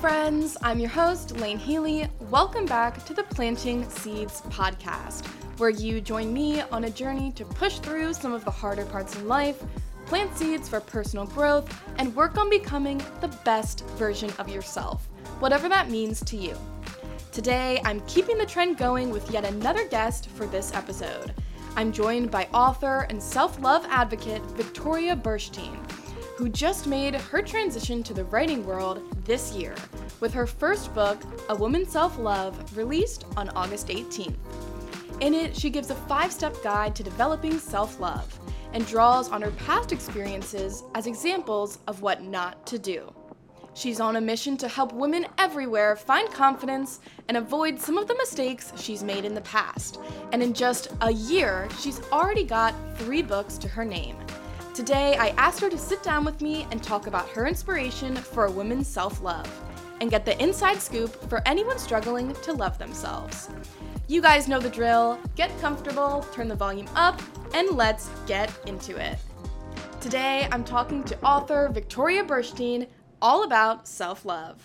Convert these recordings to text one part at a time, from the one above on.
friends. I'm your host, Lane Healy. Welcome back to the Planting Seeds podcast, where you join me on a journey to push through some of the harder parts in life, plant seeds for personal growth, and work on becoming the best version of yourself, whatever that means to you. Today, I'm keeping the trend going with yet another guest for this episode. I'm joined by author and self love advocate Victoria Burshtein who just made her transition to the writing world this year with her first book, A Woman's Self Love, released on August 18th. In it, she gives a five step guide to developing self love and draws on her past experiences as examples of what not to do. She's on a mission to help women everywhere find confidence and avoid some of the mistakes she's made in the past. And in just a year, she's already got three books to her name. Today, I asked her to sit down with me and talk about her inspiration for a woman's self love and get the inside scoop for anyone struggling to love themselves. You guys know the drill get comfortable, turn the volume up, and let's get into it. Today, I'm talking to author Victoria Burshtein all about self love.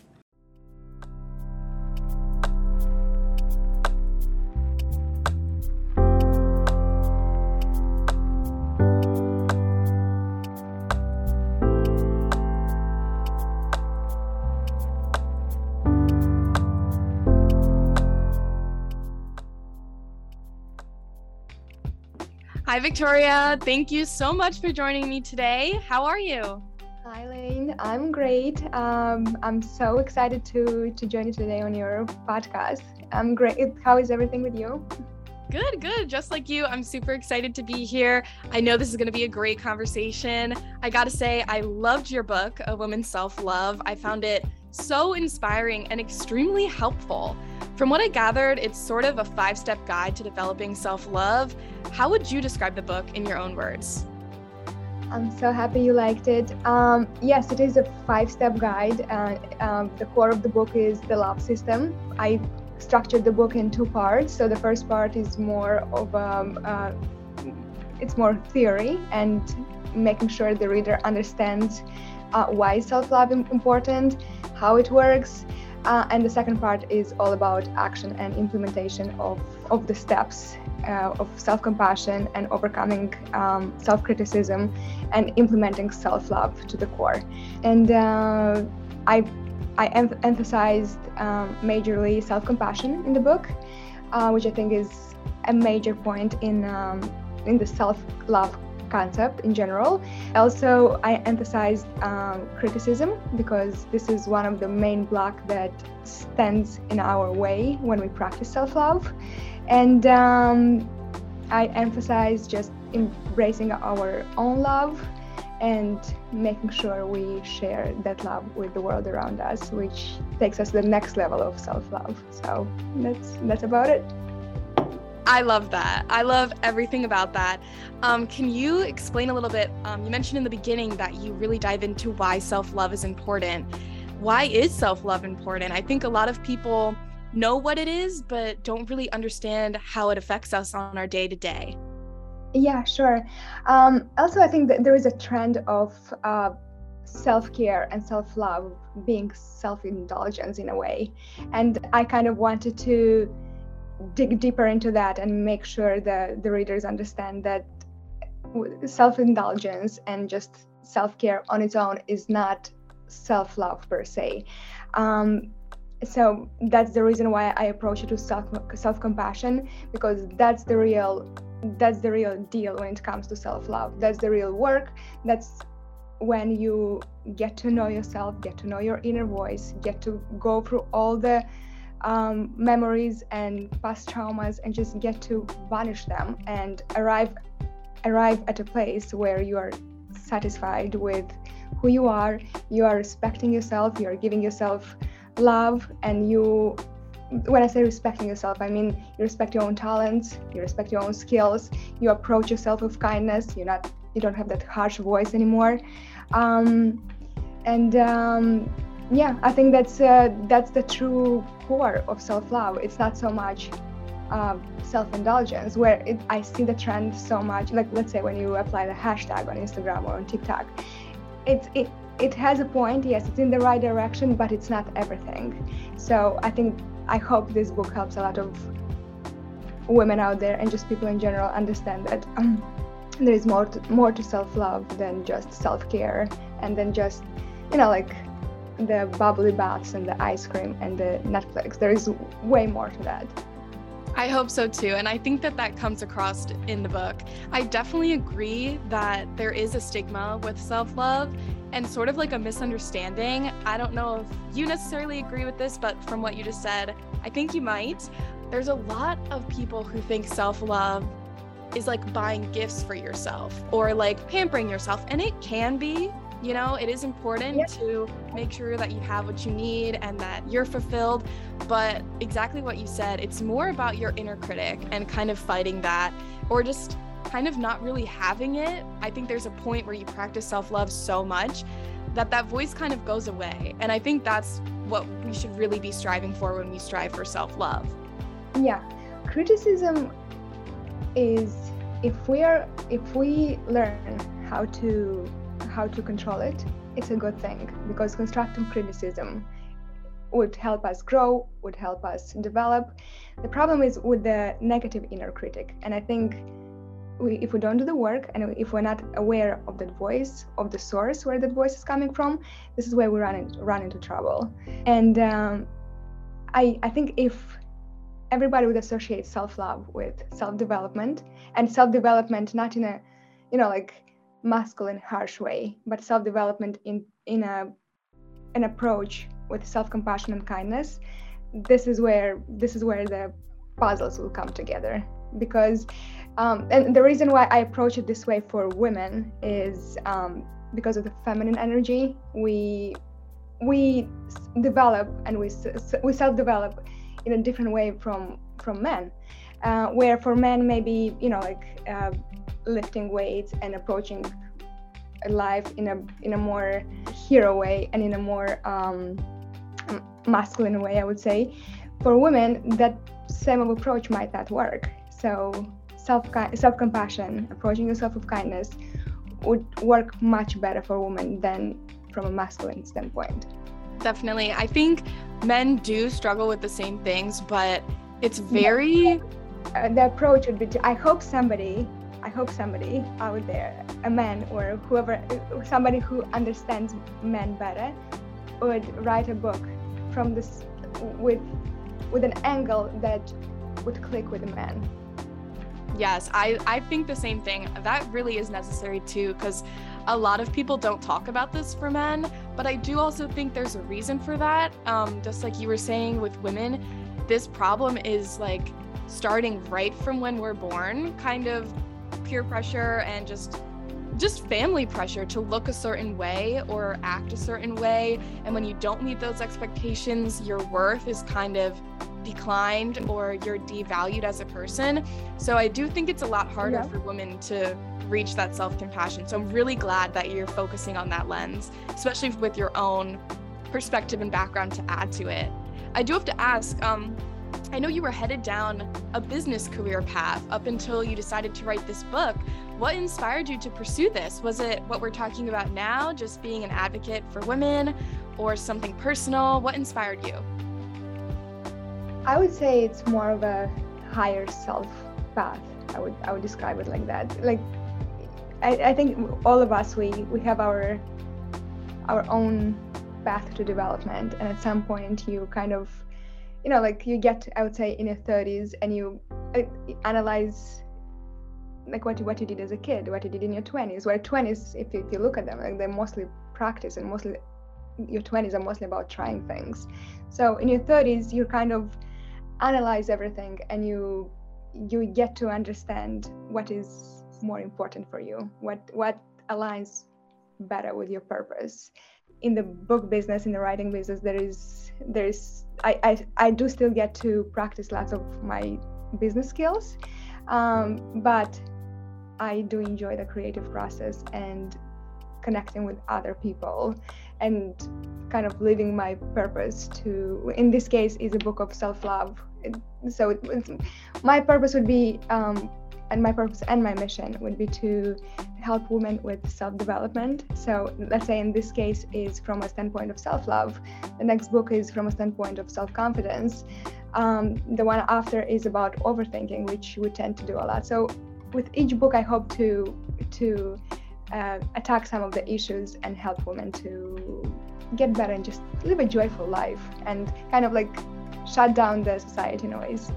Hi, Victoria. Thank you so much for joining me today. How are you? Hi, Lane. I'm great. Um, I'm so excited to to join you today on your podcast. I'm great. How is everything with you? Good, good. Just like you, I'm super excited to be here. I know this is going to be a great conversation. I got to say, I loved your book, A Woman's Self Love. I found it so inspiring and extremely helpful. From what I gathered, it's sort of a five step guide to developing self love. How would you describe the book in your own words? I'm so happy you liked it. Um, yes, it is a five step guide. Uh, um, the core of the book is the love system. I structured the book in two parts. So the first part is more of um, uh, it's more theory and making sure the reader understands uh, why self-love is important, how it works, uh, and the second part is all about action and implementation of, of the steps uh, of self-compassion and overcoming um, self-criticism and implementing self-love to the core. And uh, I I em- emphasized um, majorly self-compassion in the book, uh, which I think is a major point in um, in the self-love concept in general. Also, I emphasized um, criticism because this is one of the main blocks that stands in our way when we practice self-love, and um, I emphasized just embracing our own love and making sure we share that love with the world around us, which takes us to the next level of self-love. So that's that's about it. I love that. I love everything about that. Um, can you explain a little bit? Um, you mentioned in the beginning that you really dive into why self love is important. Why is self love important? I think a lot of people know what it is, but don't really understand how it affects us on our day to day. Yeah, sure. Um, also, I think that there is a trend of uh, self care and self love being self indulgence in a way. And I kind of wanted to dig deeper into that and make sure that the readers understand that self indulgence and just self care on its own is not self love per se. Um, so that's the reason why I approach it with self self compassion because that's the real that's the real deal when it comes to self love. That's the real work. That's when you get to know yourself, get to know your inner voice, get to go through all the um, memories and past traumas and just get to banish them and arrive arrive at a place where you are satisfied with who you are you are respecting yourself you are giving yourself love and you when I say respecting yourself, I mean you respect your own talents, you respect your own skills, you approach yourself with kindness. You're not, you don't have that harsh voice anymore, um, and um, yeah, I think that's uh, that's the true core of self-love. It's not so much uh, self-indulgence, where it, I see the trend so much. Like let's say when you apply the hashtag on Instagram or on TikTok, it's it it has a point. Yes, it's in the right direction, but it's not everything. So I think I hope this book helps a lot of women out there and just people in general understand that um, there is more to, more to self-love than just self-care and then just you know like the bubbly baths and the ice cream and the Netflix. There is way more to that. I hope so too. And I think that that comes across in the book. I definitely agree that there is a stigma with self love and sort of like a misunderstanding. I don't know if you necessarily agree with this, but from what you just said, I think you might. There's a lot of people who think self love is like buying gifts for yourself or like pampering yourself. And it can be, you know, it is important yep. to make sure that you have what you need and that you're fulfilled. But exactly what you said, it's more about your inner critic and kind of fighting that or just kind of not really having it. I think there's a point where you practice self love so much that that voice kind of goes away. And I think that's what we should really be striving for when we strive for self love. Yeah. Criticism is if we are if we learn how to how to control it, it's a good thing because constructive criticism would help us grow, would help us develop. The problem is with the negative inner critic. And I think we, if we don't do the work and if we're not aware of that voice, of the source where that voice is coming from, this is where we run, in, run into trouble. And um, I, I think if everybody would associate self-love with self-development and self-development not in a, you know, like masculine harsh way but self-development in in a an approach with self-compassion and kindness this is where this is where the puzzles will come together. Because um, and the reason why i approach it this way for women is um, because of the feminine energy we we develop and we we self-develop in a different way from from men. Uh, where for men maybe you know like uh, lifting weights and approaching life in a in a more hero way and in a more um, masculine way, I would say. For women, that same of approach might not work. So self self compassion, approaching yourself with kindness, would work much better for women than from a masculine standpoint. Definitely, I think men do struggle with the same things, but it's very. Uh, the approach would be. To, I hope somebody I hope somebody out there, a man or whoever, somebody who understands men better, would write a book from this with with an angle that would click with a man. Yes, I, I think the same thing. That really is necessary too, because a lot of people don't talk about this for men, but I do also think there's a reason for that. Um, just like you were saying with women, this problem is like starting right from when we're born, kind of peer pressure and just just family pressure to look a certain way or act a certain way. And when you don't meet those expectations your worth is kind of declined or you're devalued as a person. So i do think it's a lot harder yeah. for women to reach that self-compassion. So i'm really glad that you're focusing on that lens especially with your own perspective and background to add to it. I do have to ask um, I know you were headed down a business career path up until you decided to write this book. What inspired you to pursue this? Was it what we're talking about now, just being an advocate for women, or something personal? What inspired you? I would say it's more of a higher self path. I would I would describe it like that. Like I, I think all of us we we have our our own path to development and at some point you kind of you know like you get i would say in your 30s and you uh, analyze like what you, what you did as a kid what you did in your 20s where 20s if you, if you look at them like they're mostly practice and mostly your 20s are mostly about trying things. So in your 30s you kind of analyze everything and you you get to understand what is more important for you what what aligns better with your purpose in the book business in the writing business there is there is I, I, I do still get to practice lots of my business skills, um, but I do enjoy the creative process and connecting with other people and kind of living my purpose to in this case is a book of self-love. So it, my purpose would be um, and my purpose and my mission would be to help women with self-development. So let's say in this case is from a standpoint of self-love. The next book is from a standpoint of self-confidence. Um, the one after is about overthinking, which we tend to do a lot. So with each book, I hope to to uh, attack some of the issues and help women to get better and just live a joyful life and kind of like shut down the society ways.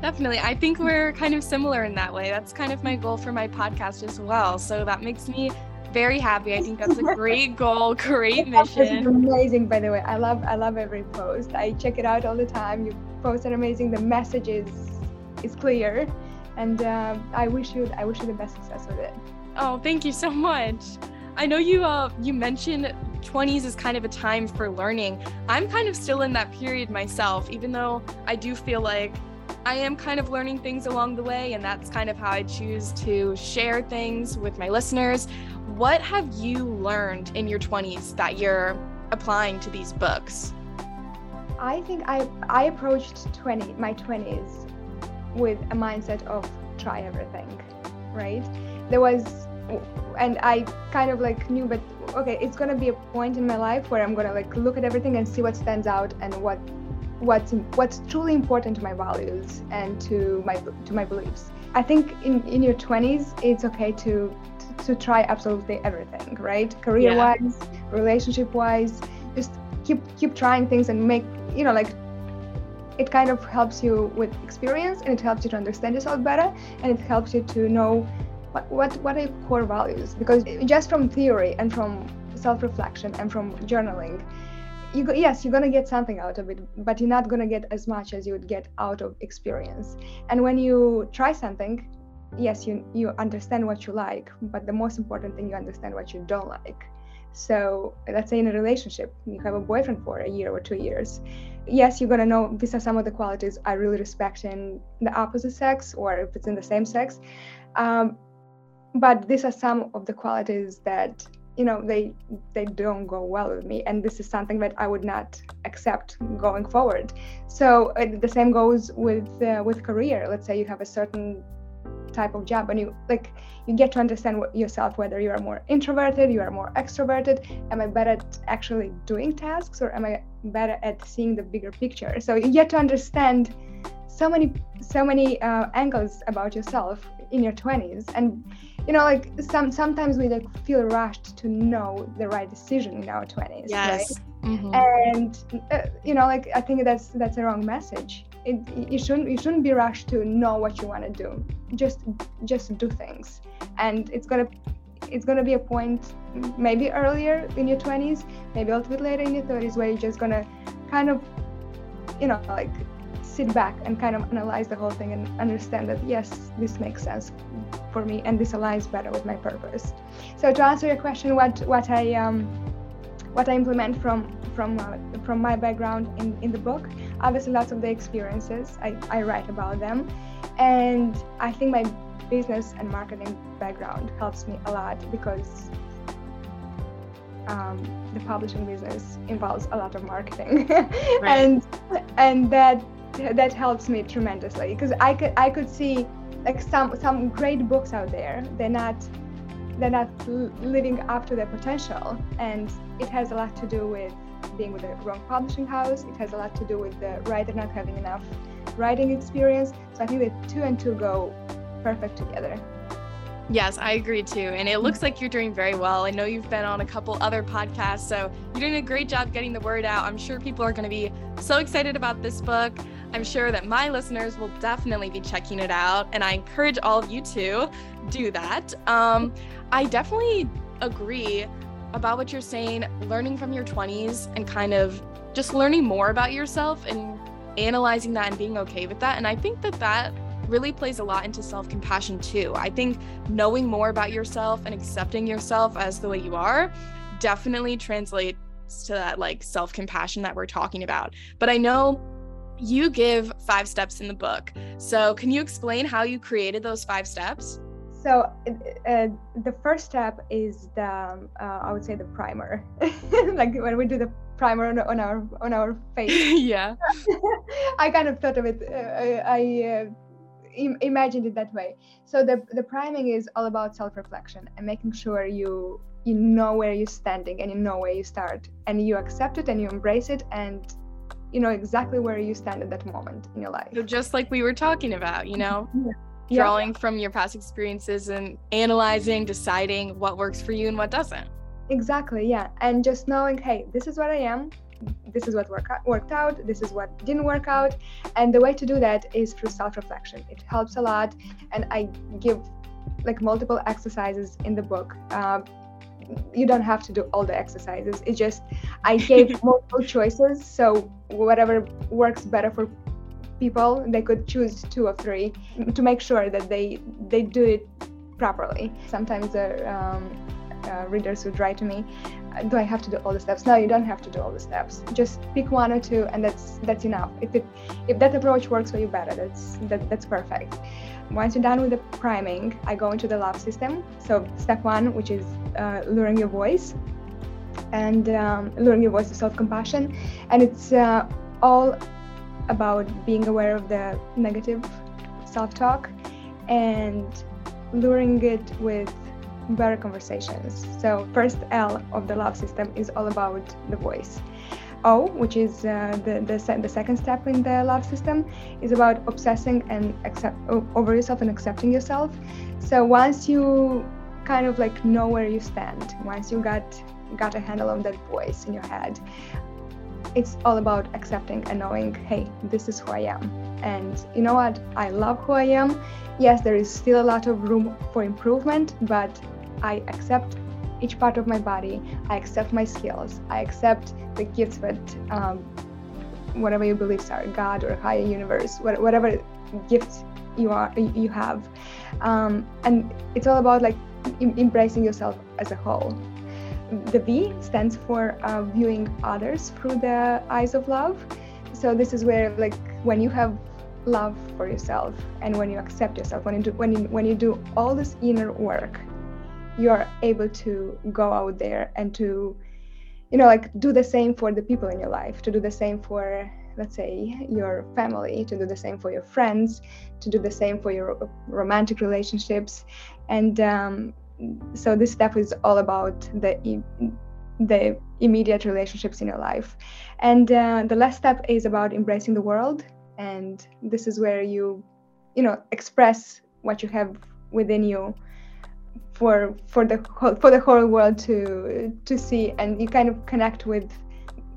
Definitely. I think we're kind of similar in that way. That's kind of my goal for my podcast as well. So that makes me very happy. I think that's a great goal, great mission. amazing, by the way. I love I love every post. I check it out all the time. You post are amazing. The message is is clear, and uh, I wish you I wish you the best success with it. Oh, thank you so much. I know you uh you mentioned 20s is kind of a time for learning. I'm kind of still in that period myself, even though I do feel like I am kind of learning things along the way, and that's kind of how I choose to share things with my listeners. What have you learned in your 20s that you're applying to these books? I think I I approached 20 my 20s with a mindset of try everything, right? There was and I kind of like knew but okay, it's going to be a point in my life where I'm going to like look at everything and see what stands out and what what's what's truly important to my values and to my to my beliefs. I think in in your 20s it's okay to to, to try absolutely everything, right? Career wise, yeah. relationship wise, just keep keep trying things and make, you know, like it kind of helps you with experience and it helps you to understand yourself better and it helps you to know what what what are your core values because just from theory and from self-reflection and from journaling you go, yes you're to get something out of it but you're not to get as much as you would get out of experience. And when you try something yes you you understand what you like but the most important thing you understand what you don't like. So let's say in a relationship you have a boyfriend for a year or two years yes you're to know these are some of the qualities i really respect in the opposite sex or if it's in the same sex um, but these are some of the qualities that you know they they don't go well with me. And this is something that i would not accept going forward. So uh, the same goes with uh, with career. Let's say you have a certain type of job and you like you get to understand yourself whether you are more introverted you are more extroverted. Am i better at actually doing tasks or am i better at seeing the bigger picture? So you get to understand so many so many uh, angles about yourself in your 20s and you know like some sometimes we like feel rushed to know the right decision in our 20s yes. Right? mm-hmm. and uh, you know like i think that's that's a wrong message. It, you shouldn't you shouldn't be rushed to know what you want to do. Just just do things. And it's gonna it's gonna be a point maybe earlier in your 20s maybe a little bit later in your 30s where you're just gonna kind of you know like sit back and kind of analyze the whole thing and understand that yes, this makes sense for me and this aligns better with my purpose. So to answer your question, what what I um, what I implement from from uh, from my background in, in the book, obviously lots of the experiences I, I write about them, and I think my business and marketing background helps me a lot because um, the publishing business involves a lot of marketing right. and and that that helps me tremendously because I could I could see like some some great books out there. They're not they're not living up to their potential, and it has a lot to do with being with the wrong publishing house. It has a lot to do with the writer not having enough writing experience. So I think that two and two go perfect together. Yes, I agree too. And it looks like you're doing very well. I know you've been on a couple other podcasts, so you're doing a great job getting the word out. I'm sure people are going to be so excited about this book. I'm sure that my listeners will definitely be checking it out, and I encourage all of you to do that. Um, I definitely agree about what you're saying, learning from your 20s and kind of just learning more about yourself and analyzing that and being okay with that. And I think that that really plays a lot into self compassion too. I think knowing more about yourself and accepting yourself as the way you are definitely translates to that like self compassion that we're talking about. But I know you give five steps in the book. So, can you explain how you created those five steps? So, uh, the first step is the, um, uh, I would say, the primer. like when we do the primer on, on our on our face. yeah. I kind of thought of it. Uh, I uh, Im- imagine it that way. So the the priming is all about self-reflection and making sure you you know where you're standing and you know where you start and you accept it and you embrace it and you know exactly where you stand at that moment in your life. So just like we were talking about, you know, Yeah. drawing from your past experiences and analyzing, deciding what works for you and what doesn't. Exactly, yeah. And just knowing, hey, this is what I am, this is what work, worked out, this is what didn't work out. And the way to do that is through self reflection. It helps a lot. And I give like multiple exercises in the book. Uh, you don't have to do all the exercises. It's just I gave multiple choices. So whatever works better for people, they could choose two or three to make sure that they they do it properly. Sometimes the um, uh, readers would write to me, "Do I have to do all the steps?" No, you don't have to do all the steps. Just pick one or two, and that's that's enough. If it if that approach works for you better, that's that, that's perfect. Once you're done with the priming, I go into the love system. So step one, which is uh, luring your voice, and um, luring your voice to self-compassion, and it's uh, all about being aware of the negative self-talk and luring it with better conversations. So first L of the love system is all about the voice. O, which is uh, the, the, the second step in the love system, is about obsessing and accept over yourself and accepting yourself. So once you kind of like know where you stand, once you got got a handle on that voice in your head, it's all about accepting and knowing, hey, this is who I am. And you know what? I love who I am. Yes, there is still a lot of room for improvement, but I accept each part of my body. I accept my skills. I accept the gifts that um, whatever your beliefs are, God or higher universe, whatever gifts you are, you have, um, and it's all about like embracing yourself as a whole. The V stands for uh, viewing others through the eyes of love. So this is where like when you have love for yourself and when you accept yourself, when you do when you when you do all this inner work, you're able to go out there and to you know like do the same for the people in your life, to do the same for let's say your family, to do the same for your friends, to do the same for your romantic relationships, and um, so this step is all about the the immediate relationships in your life. And uh, the last step is about embracing the world. And this is where you you know express what you have within you for for the whole for the whole world to to see and you kind of connect with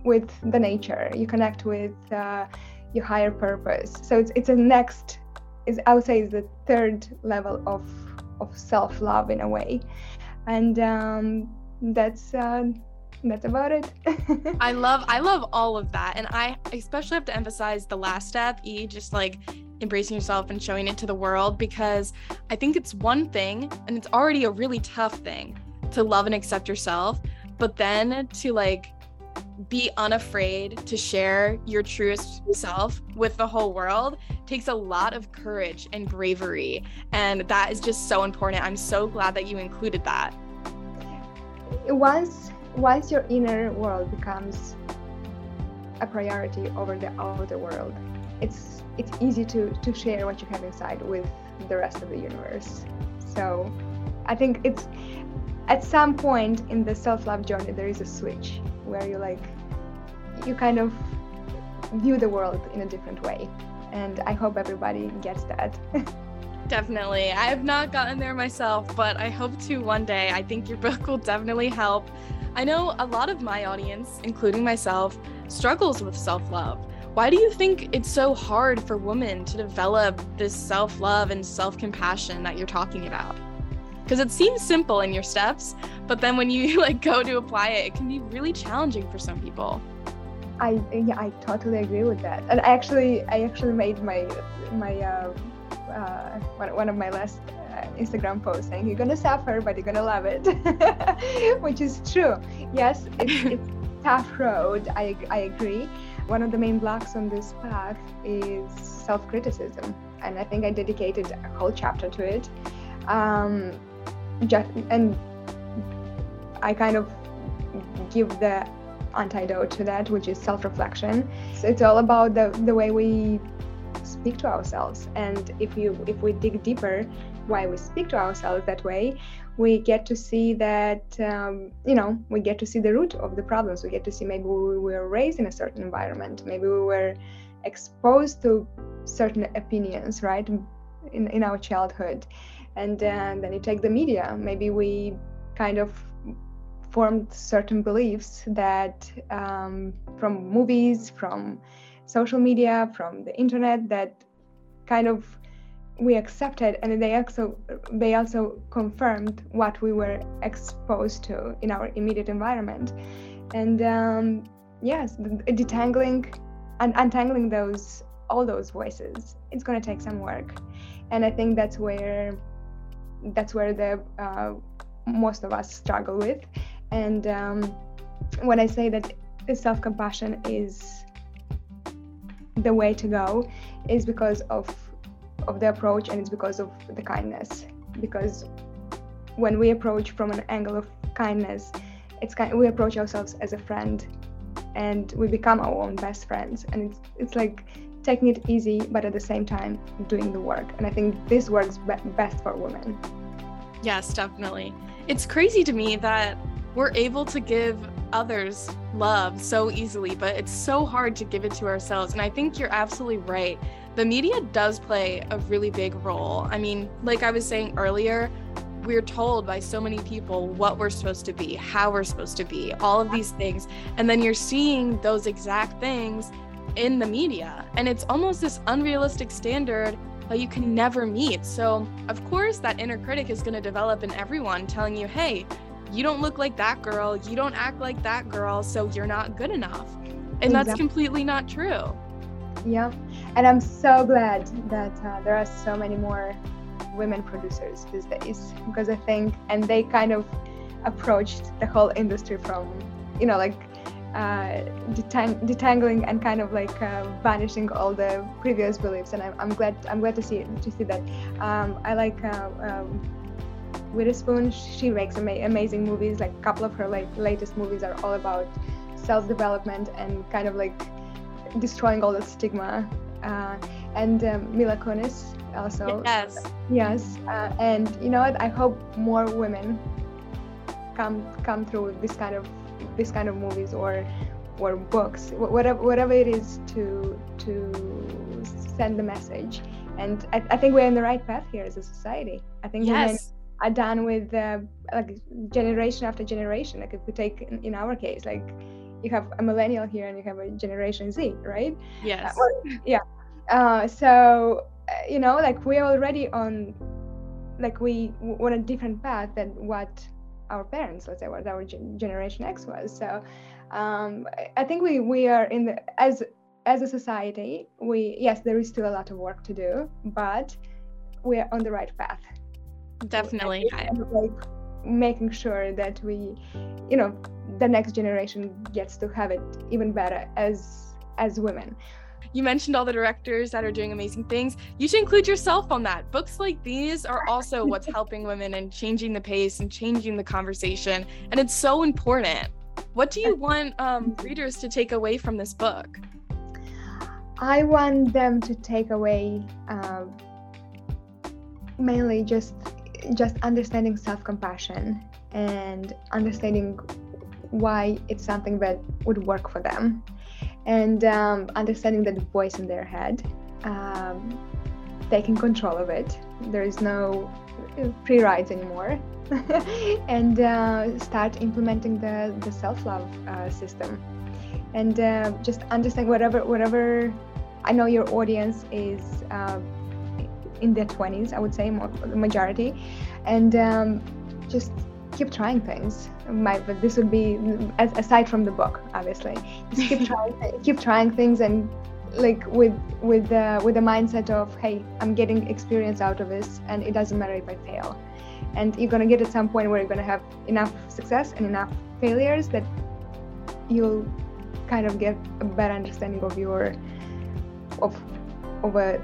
with the nature. You connect with uh, your higher purpose. So it's it's a next is i would say is the third level of of self-love in a way. And um, that's uh, that's about it. I love I love all of that. And I especially have to emphasize the last step, E, just like embracing yourself and showing it to the world because I think it's one thing and it's already a really tough thing to love and accept yourself, but then to like be unafraid to share your truest self with the whole world takes a lot of courage and bravery and that is just so important. I'm so glad that you included that. once once your inner world becomes a priority over the outer world it's it's easy to to share what you have inside with the rest of the universe so i think it's at some point in the self-love journey there is a switch where you like you kind of view the world in a different way and i hope everybody gets that Definitely. I have not gotten there myself, but I hope to one day. I think your book will definitely help. I know a lot of my audience, including myself, struggles with self love. Why do you think it's so hard for women to develop this self love and self compassion that you're talking about? Because it seems simple in your steps, but then when you like go to apply it, it can be really challenging for some people. I yeah, I totally agree with that. And I actually I actually made my my uh, uh, one, one of my last uh, Instagram posts saying you're gonna suffer but you're gonna love it, which is true. Yes, it's, it's tough road. I I agree. One of the main blocks on this path is self-criticism, and I think I dedicated a whole chapter to it. Um, just and I kind of give the antidote to that, which is self-reflection. So it's all about the the way we speak to ourselves and if you if we dig deeper why we speak to ourselves that way we get to see that um, you know we get to see the root of the problems. We get to see maybe we were raised in a certain environment. Maybe we were exposed to certain opinions right in, in our childhood. And uh, then you take the media. Maybe we kind of formed certain beliefs that um, from movies from social media from the internet that kind of we accepted and they also they also confirmed what we were exposed to in our immediate environment. And um, yes detangling and untangling those all those voices it's going to take some work. And i think that's where that's where the uh, most of us struggle with. And um, when i say that self-compassion is the way to go is because of of the approach and it's because of the kindness. Because when we approach from an angle of kindness it's kind we approach ourselves as a friend and we become our own best friends. And it's it's like taking it easy but at the same time doing the work. And i think this works be- best for women. Yes definitely. It's crazy to me that we're able to give others love so easily but it's so hard to give it to ourselves. And i think you're absolutely right the media does play a really big role. I mean, like I was saying earlier, we're told by so many people what we're supposed to be, how we're supposed to be, all of these things. And then you're seeing those exact things in the media. And it's almost this unrealistic standard that you can never meet. So, of course, that inner critic is going to develop in everyone telling you, hey, you don't look like that girl, you don't act like that girl, so you're not good enough. And exactly. that's completely not true. Yeah, and I'm so glad that uh, there are so many more women producers these days because I think, and they kind of approached the whole industry from, you know, like uh, detang- detangling and kind of like uh, vanishing all the previous beliefs. And I'm, I'm glad I'm glad to see to see that. Um, I like. Uh, um, Witherspoon, she makes ama- amazing movies. Like a couple of her like latest movies are all about self-development and kind of like destroying all the stigma. Uh, and um, Mila Kunis also. Yes. Yes. Uh, and you know what? I hope more women come come through this kind of this kind of movies or or books, whatever whatever it is to to send the message. And I, I think we're in the right path here as a society. I think yes. women are done with uh, like generation after generation. Like if we take in, in our case, like you have a millennial here and you have a generation z right? Yes. Uh, yeah. Uh, so uh, you know like we're already on like we on a different path than what our parents let's say what our generation x was. So um, i think we we are in the as as a society we yes there is still a lot of work to do but we're on the right path. Definitely making sure that we you know the next generation gets to have it even better as as women you mentioned all the directors that are doing amazing things. You should include yourself on that. Books like these are also what's helping women and changing the pace and changing the conversation. And it's so important. What do you want um, readers to take away from this book? I want them to take away uh, mainly just just understanding self-compassion and understanding why it's something that would work for them. And um, understanding that voice in their head um, taking control of it. There is no free rides anymore. And uh, start implementing the, the self-love uh, system. And uh, just understand whatever whatever i know your audience is uh, in their 20s i would say more, the majority and um, just keep trying things. My, but this would be aside from the book, obviously. Just keep trying, keep trying things, and like with with the with the mindset of, hey, I'm getting experience out of this, and it doesn't matter if I fail. And you're gonna get at some point where you're gonna have enough success and enough failures that you'll kind of get a better understanding of your of of a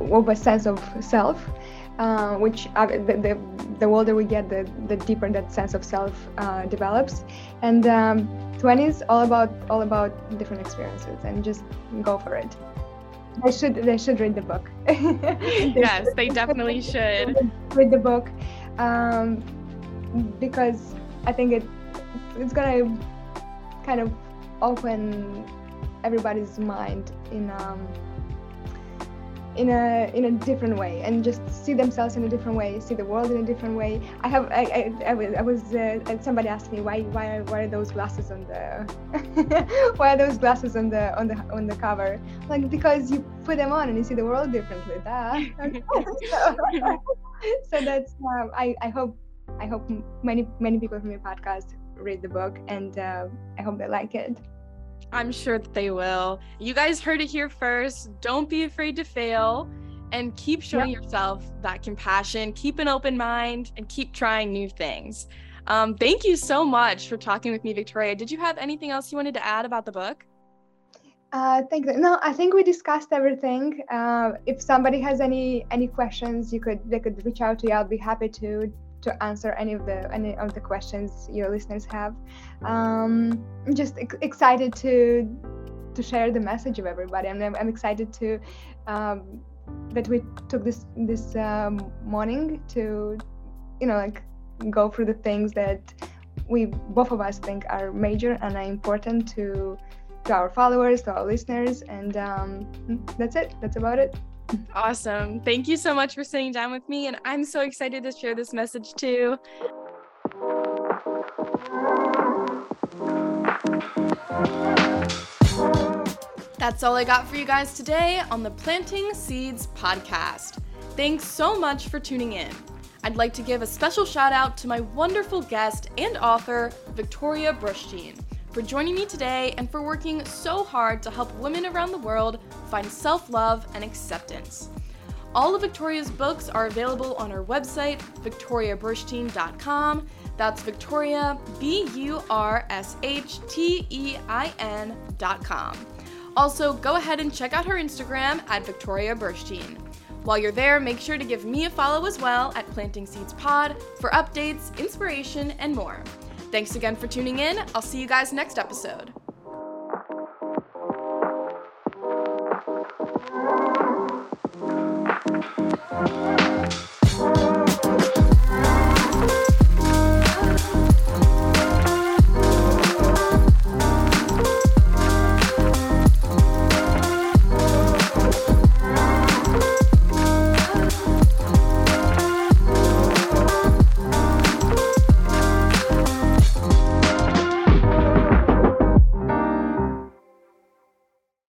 of a sense of self uh, which the, the, the, older we get, the, the deeper that sense of self uh, develops. And um, 20s all about all about different experiences and just go for it. they should they should read the book. yes, they definitely should read the book um, because I think it it's gonna kind of open everybody's mind in um, in a in a different way and just see themselves in a different way see the world in a different way. I have i i, I was, I was uh, somebody asked me why why are, why are those glasses on the why are those glasses on the on the on the cover? Like because you put them on and you see the world differently. That so that's um, i i hope i hope many many people from your podcast read the book and uh, i hope they like it I'm sure that they will. You guys heard it here first. Don't be afraid to fail and keep showing yep. yourself that compassion, keep an open mind, and keep trying new things. Um, thank you so much for talking with me, Victoria. Did you have anything else you wanted to add about the book? Uh, thank you. No, I think we discussed everything. Uh, if somebody has any any questions, you could they could reach out to you. I'll be happy to to answer any of the any of the questions your listeners have. Um, I'm just ex- excited to to share the message of everybody, I'm, I'm excited to um, that we took this this um, morning to you know like go through the things that we both of us think are major and are important to to our followers, to our listeners, and um, that's it. That's about it. Awesome. Thank you so much for sitting down with me. And I'm so excited to share this message too. That's all I got for you guys today on the Planting Seeds podcast. Thanks so much for tuning in. I'd like to give a special shout out to my wonderful guest and author, Victoria Brushstein for joining me today and for working so hard to help women around the world find self love and acceptance. All of Victoria's books are available on her website, victoriabrushstein.com. That's Victoria, B U R S H T E I N.com. Also, go ahead and check out her Instagram at Victoria Burshtein. While you're there, make sure to give me a follow as well at Planting Seeds Pod for updates, inspiration, and more. Thanks again for tuning in. I'll see you guys next episode.